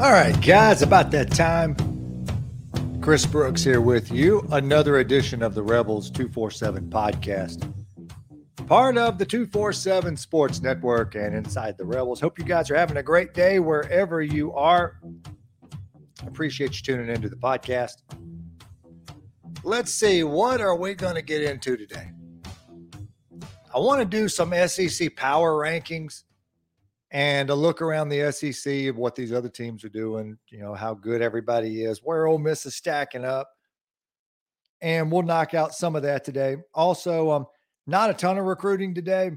All right, guys, about that time. Chris Brooks here with you. Another edition of the Rebels 247 podcast. Part of the 247 Sports Network and Inside the Rebels. Hope you guys are having a great day wherever you are. Appreciate you tuning into the podcast. Let's see, what are we going to get into today? I want to do some SEC power rankings and a look around the SEC of what these other teams are doing, you know, how good everybody is, where Ole Miss is stacking up. And we'll knock out some of that today. Also, um, not a ton of recruiting today.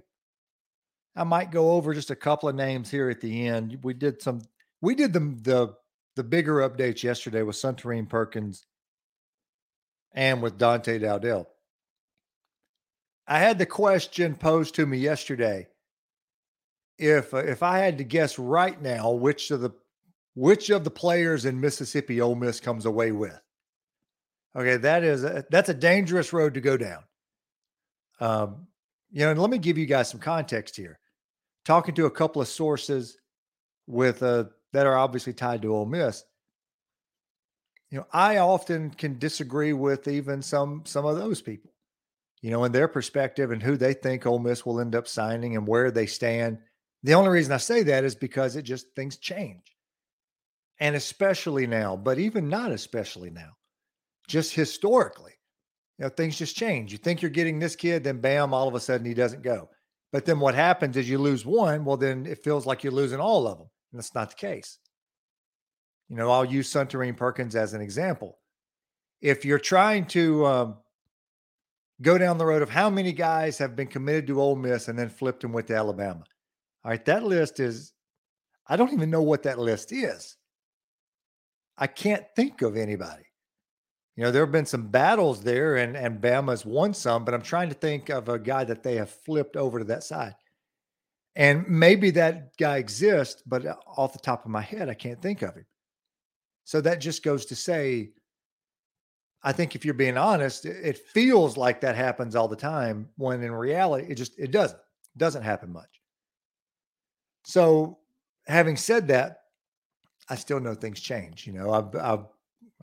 I might go over just a couple of names here at the end. We did some we did the the the bigger updates yesterday with Suntarine Perkins and with Dante Dowdell. I had the question posed to me yesterday if uh, if I had to guess right now which of the which of the players in Mississippi Ole Miss comes away with. Okay, that is a, that's a dangerous road to go down. Um, you know, and let me give you guys some context here. Talking to a couple of sources with uh, that are obviously tied to Ole Miss. You know, I often can disagree with even some some of those people. You know, in their perspective and who they think Ole Miss will end up signing and where they stand the only reason I say that is because it just things change. And especially now, but even not especially now, just historically, you know, things just change. You think you're getting this kid, then bam, all of a sudden he doesn't go. But then what happens is you lose one. Well, then it feels like you're losing all of them. And that's not the case. You know, I'll use Suntarine Perkins as an example. If you're trying to um, go down the road of how many guys have been committed to Ole Miss and then flipped them with Alabama, all right, that list is, I don't even know what that list is. I can't think of anybody. You know, there have been some battles there and, and Bama's won some, but I'm trying to think of a guy that they have flipped over to that side. And maybe that guy exists, but uh, off the top of my head, I can't think of him. So that just goes to say, I think if you're being honest, it feels like that happens all the time when in reality, it just, it doesn't, doesn't happen much. So, having said that, I still know things change. You know, I, I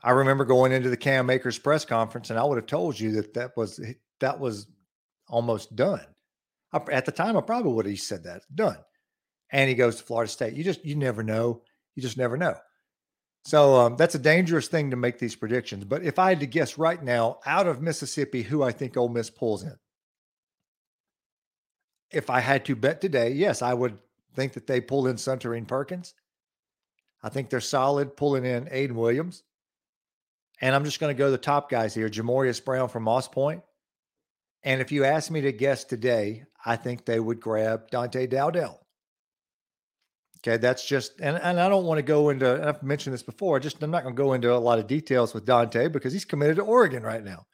I remember going into the Cam Akers press conference, and I would have told you that that was that was almost done. I, at the time, I probably would have said that done. And he goes to Florida State. You just you never know. You just never know. So um, that's a dangerous thing to make these predictions. But if I had to guess right now, out of Mississippi, who I think Ole Miss pulls in, if I had to bet today, yes, I would think that they pull in Suntarine Perkins. I think they're solid pulling in Aiden Williams. And I'm just going to go to the top guys here Jamorius Brown from Moss Point. And if you ask me to guess today, I think they would grab Dante Dowdell. Okay, that's just, and, and I don't want to go into, I've mentioned this before, just I'm not going to go into a lot of details with Dante because he's committed to Oregon right now.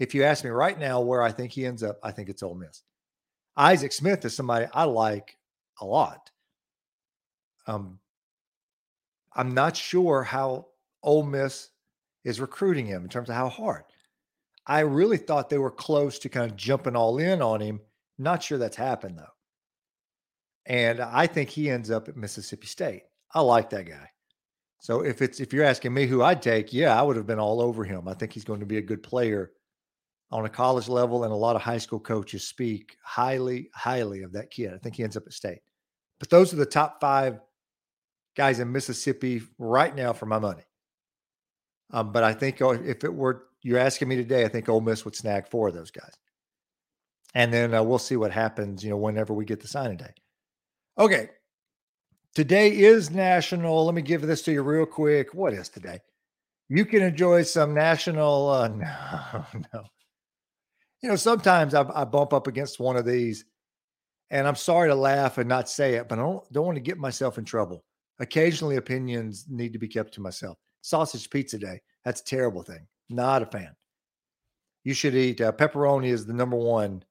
If you ask me right now where I think he ends up, I think it's Ole Miss. Isaac Smith is somebody I like a lot. Um, I'm not sure how Ole Miss is recruiting him in terms of how hard. I really thought they were close to kind of jumping all in on him. Not sure that's happened though. And I think he ends up at Mississippi State. I like that guy. So if it's if you're asking me who I'd take, yeah, I would have been all over him. I think he's going to be a good player on a college level, and a lot of high school coaches speak highly, highly of that kid. I think he ends up at state. But those are the top five guys in Mississippi right now for my money. Um, but I think oh, if it were you're asking me today, I think Ole Miss would snag four of those guys, and then uh, we'll see what happens. You know, whenever we get the signing day. Okay, today is national. Let me give this to you real quick. What is today? You can enjoy some national. Uh, no, no. You know, sometimes I, I bump up against one of these and I'm sorry to laugh and not say it, but I don't, don't want to get myself in trouble. Occasionally, opinions need to be kept to myself. Sausage pizza day. That's a terrible thing. Not a fan. You should eat uh, pepperoni is the number one.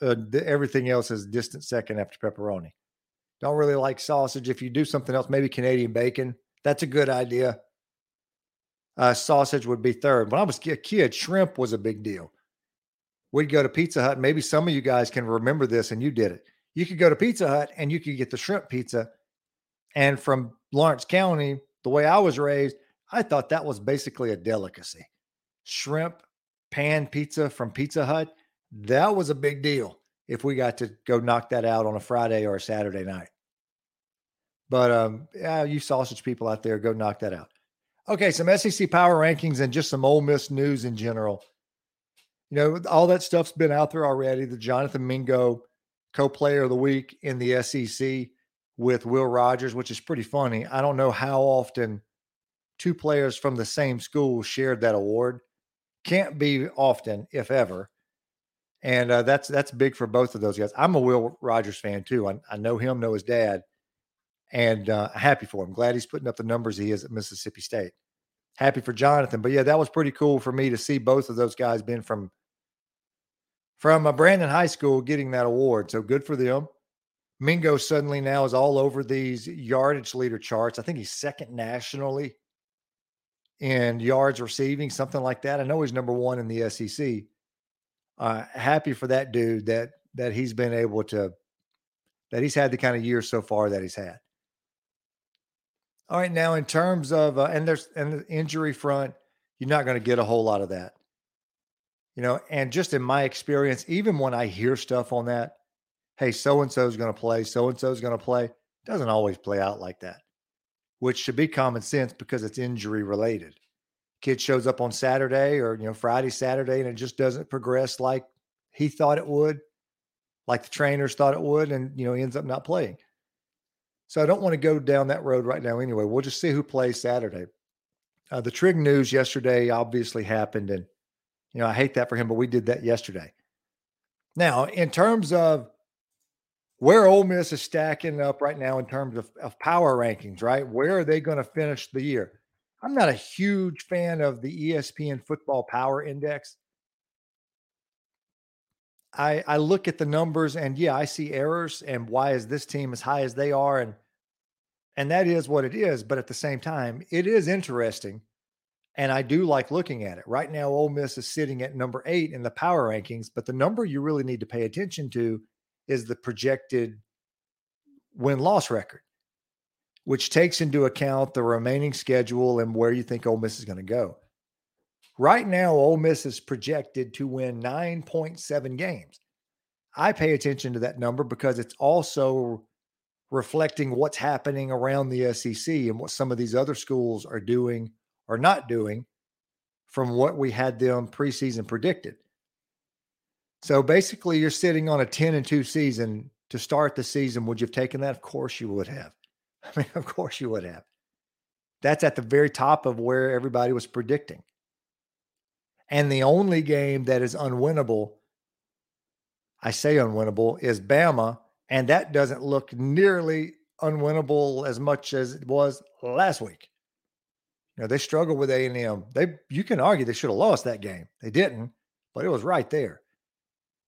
Uh, the, everything else is distant second after pepperoni. Don't really like sausage. If you do something else, maybe Canadian bacon. That's a good idea. Uh, sausage would be third. When I was a kid, shrimp was a big deal. We'd go to Pizza Hut. Maybe some of you guys can remember this, and you did it you could go to Pizza Hut and you could get the shrimp pizza. And from Lawrence County, the way I was raised, I thought that was basically a delicacy. Shrimp pan pizza from Pizza Hut, that was a big deal if we got to go knock that out on a Friday or a Saturday night. But um, yeah, you sausage people out there, go knock that out. Okay, some SEC power rankings and just some Ole Miss news in general. You know, all that stuff's been out there already. The Jonathan Mingo co-player of the week in the SEC with Will Rogers, which is pretty funny. I don't know how often two players from the same school shared that award. Can't be often, if ever. And uh, that's that's big for both of those guys. I'm a Will Rogers fan too. I, I know him, know his dad, and uh, happy for him. Glad he's putting up the numbers he is at Mississippi State. Happy for Jonathan. But yeah, that was pretty cool for me to see both of those guys being from from a uh, Brandon High School getting that award. So good for them. Mingo suddenly now is all over these yardage leader charts. I think he's second nationally in yards receiving, something like that. I know he's number one in the SEC. Uh, happy for that dude that that he's been able to that he's had the kind of year so far that he's had. All right, now in terms of uh, and there's and the injury front, you're not going to get a whole lot of that. You know, and just in my experience, even when I hear stuff on that, hey, so and so is going to play, so and so is going to play, doesn't always play out like that, which should be common sense because it's injury related. Kid shows up on Saturday or you know Friday, Saturday, and it just doesn't progress like he thought it would, like the trainers thought it would, and you know he ends up not playing. So I don't want to go down that road right now. Anyway, we'll just see who plays Saturday. Uh, the Trig news yesterday obviously happened, and you know I hate that for him, but we did that yesterday. Now, in terms of where Ole Miss is stacking up right now in terms of, of power rankings, right? Where are they going to finish the year? I'm not a huge fan of the ESPN Football Power Index. I I look at the numbers and yeah, I see errors and why is this team as high as they are and and that is what it is, but at the same time, it is interesting and I do like looking at it. Right now Ole Miss is sitting at number 8 in the power rankings, but the number you really need to pay attention to is the projected win loss record, which takes into account the remaining schedule and where you think Ole Miss is going to go. Right now, Ole Miss is projected to win 9.7 games. I pay attention to that number because it's also reflecting what's happening around the SEC and what some of these other schools are doing or not doing from what we had them preseason predicted. So basically, you're sitting on a 10 and 2 season to start the season. Would you have taken that? Of course you would have. I mean, of course you would have. That's at the very top of where everybody was predicting. And the only game that is unwinnable, I say unwinnable, is Bama. And that doesn't look nearly unwinnable as much as it was last week. Know, they struggled with A&M. They you can argue they should have lost that game. They didn't, but it was right there.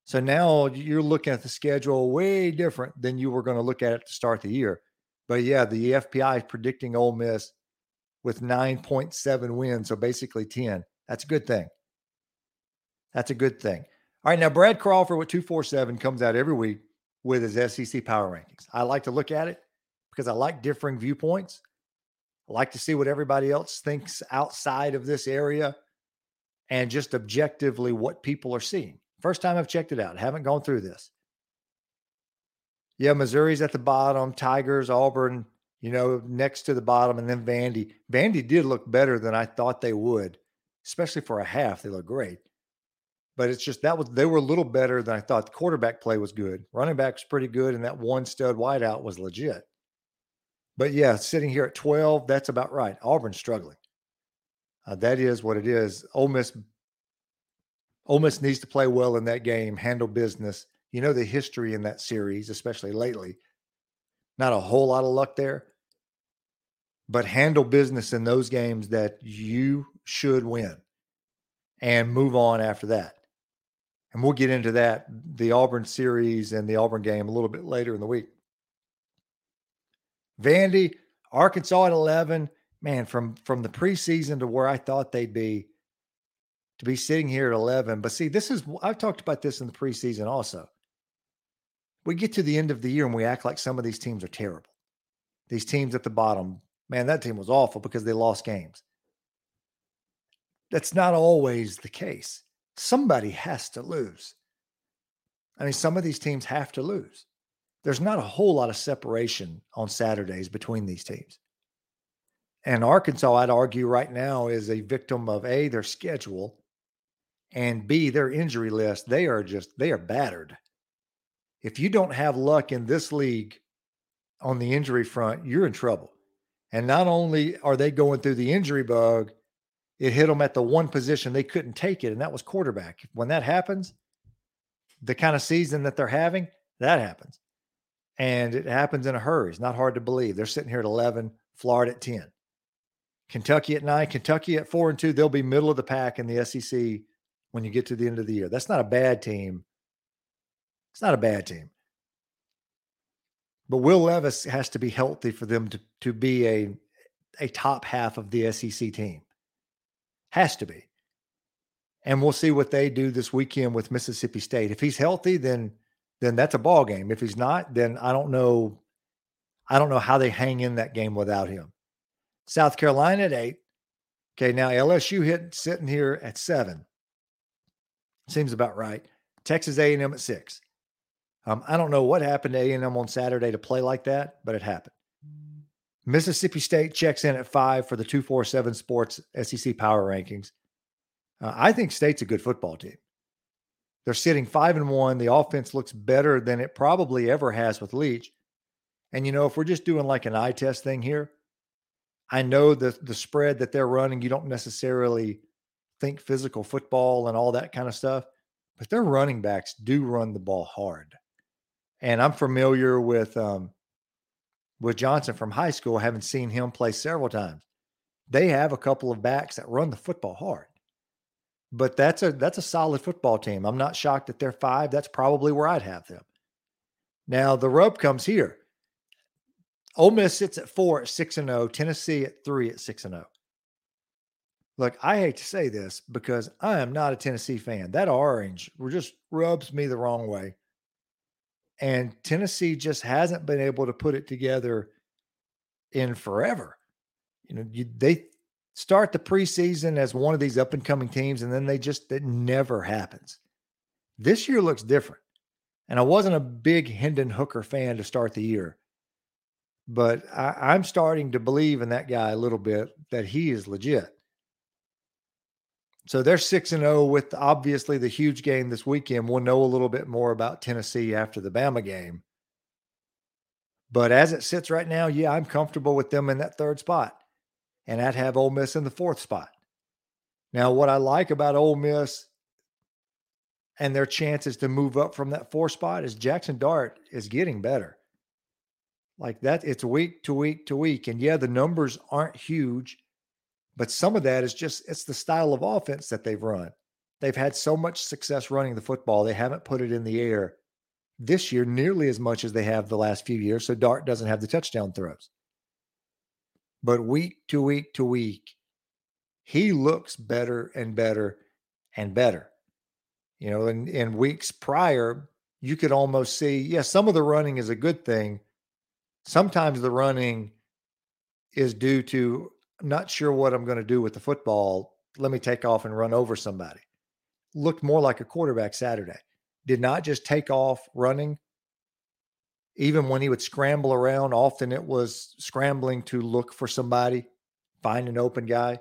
So now you're looking at the schedule way different than you were going to look at it to start the year. But yeah, the FPI is predicting Ole Miss with 9.7 wins, so basically 10. That's a good thing. That's a good thing. All right, now Brad Crawford with 247 comes out every week with his SEC power rankings. I like to look at it because I like differing viewpoints. I like to see what everybody else thinks outside of this area and just objectively what people are seeing. First time I've checked it out. Haven't gone through this. Yeah, Missouri's at the bottom, Tigers, Auburn, you know, next to the bottom, and then Vandy. Vandy did look better than I thought they would, especially for a half. They look great. But it's just that was they were a little better than I thought. The quarterback play was good. Running back was pretty good, and that one stud wideout was legit. But yeah, sitting here at 12, that's about right. Auburn's struggling. Uh, that is what it is. Ole Miss Ole Miss needs to play well in that game, handle business. You know the history in that series, especially lately. Not a whole lot of luck there, but handle business in those games that you should win and move on after that. And we'll get into that, the Auburn series and the Auburn game a little bit later in the week. Vandy, Arkansas at 11. Man, from from the preseason to where I thought they'd be, to be sitting here at 11. But see, this is, I've talked about this in the preseason also. We get to the end of the year and we act like some of these teams are terrible. These teams at the bottom, man, that team was awful because they lost games. That's not always the case. Somebody has to lose. I mean, some of these teams have to lose. There's not a whole lot of separation on Saturdays between these teams. And Arkansas, I'd argue right now, is a victim of A, their schedule, and B, their injury list. They are just, they are battered. If you don't have luck in this league on the injury front, you're in trouble. And not only are they going through the injury bug, it hit them at the one position they couldn't take it, and that was quarterback. When that happens, the kind of season that they're having, that happens. And it happens in a hurry. It's not hard to believe. They're sitting here at 11, Florida at 10. Kentucky at nine, Kentucky at four and two. They'll be middle of the pack in the SEC when you get to the end of the year. That's not a bad team. It's not a bad team. But Will Levis has to be healthy for them to, to be a, a top half of the SEC team. Has to be. And we'll see what they do this weekend with Mississippi State. If he's healthy, then then that's a ball game. If he's not, then I don't know. I don't know how they hang in that game without him. South Carolina at eight. Okay, now LSU hit sitting here at seven. Seems about right. Texas A&M at six. Um, I don't know what happened to A&M on Saturday to play like that, but it happened. Mississippi State checks in at five for the 247 Sports SEC Power Rankings. Uh, I think State's a good football team. They're sitting five and one. The offense looks better than it probably ever has with Leach. And, you know, if we're just doing like an eye test thing here, I know the, the spread that they're running, you don't necessarily think physical football and all that kind of stuff, but their running backs do run the ball hard. And I'm familiar with um, with Johnson from high school, having seen him play several times. They have a couple of backs that run the football hard. But that's a that's a solid football team. I'm not shocked that they're five. That's probably where I'd have them. Now the rub comes here. Ole Miss sits at four at six and zero. Oh, Tennessee at three at six and zero. Oh. Look, I hate to say this because I am not a Tennessee fan. That orange just rubs me the wrong way. And Tennessee just hasn't been able to put it together in forever. You know, you, they start the preseason as one of these up and coming teams, and then they just, it never happens. This year looks different. And I wasn't a big Hendon Hooker fan to start the year, but I, am starting to believe in that guy a little bit that he is legit. So they're 6 and 0 with obviously the huge game this weekend. We'll know a little bit more about Tennessee after the Bama game. But as it sits right now, yeah, I'm comfortable with them in that third spot. And I'd have Ole Miss in the fourth spot. Now, what I like about Ole Miss and their chances to move up from that four spot is Jackson Dart is getting better. Like that, it's week to week to week. And yeah, the numbers aren't huge, but some of that is just it's the style of offense that they've run. They've had so much success running the football, they haven't put it in the air this year nearly as much as they have the last few years. So Dart doesn't have the touchdown throws. But week to week to week, he looks better and better and better. You know, in, in weeks prior, you could almost see, yes, yeah, some of the running is a good thing. Sometimes the running is due to not sure what I'm going to do with the football. Let me take off and run over somebody. Looked more like a quarterback Saturday. Did not just take off running. Even when he would scramble around, often it was scrambling to look for somebody, find an open guy.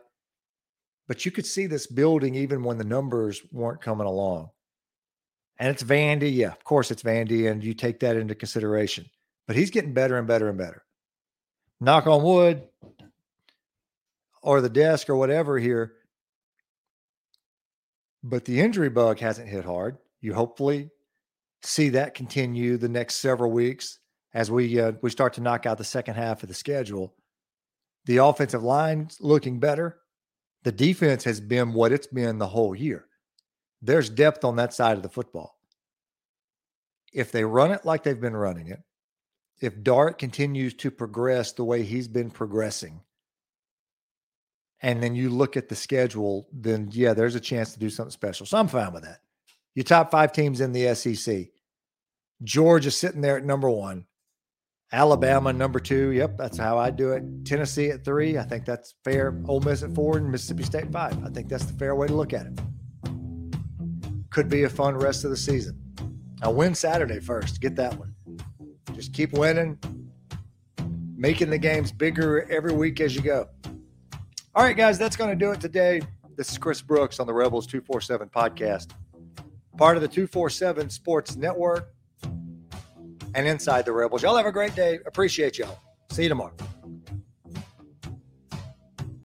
But you could see this building even when the numbers weren't coming along. And it's Vandy. Yeah, of course it's Vandy, and you take that into consideration. But he's getting better and better and better. Knock on wood, or the desk or whatever here. But the injury bug hasn't hit hard. You hopefully see that continue the next several weeks as we uh, we start to knock out the second half of the schedule. The offensive line's looking better. The defense has been what it's been the whole year. There's depth on that side of the football. If they run it like they've been running it, if Dart continues to progress the way he's been progressing, and then you look at the schedule, then yeah, there's a chance to do something special. So I'm fine with that. Your top five teams in the SEC. Georgia sitting there at number one. Alabama number two. Yep, that's how I do it. Tennessee at three. I think that's fair. Ole Miss at four and Mississippi State five. I think that's the fair way to look at it. Could be a fun rest of the season. I'll win Saturday first. Get that one. Just keep winning, making the games bigger every week as you go. All right, guys, that's going to do it today. This is Chris Brooks on the Rebels 247 podcast, part of the 247 Sports Network and inside the Rebels. Y'all have a great day. Appreciate y'all. See you tomorrow.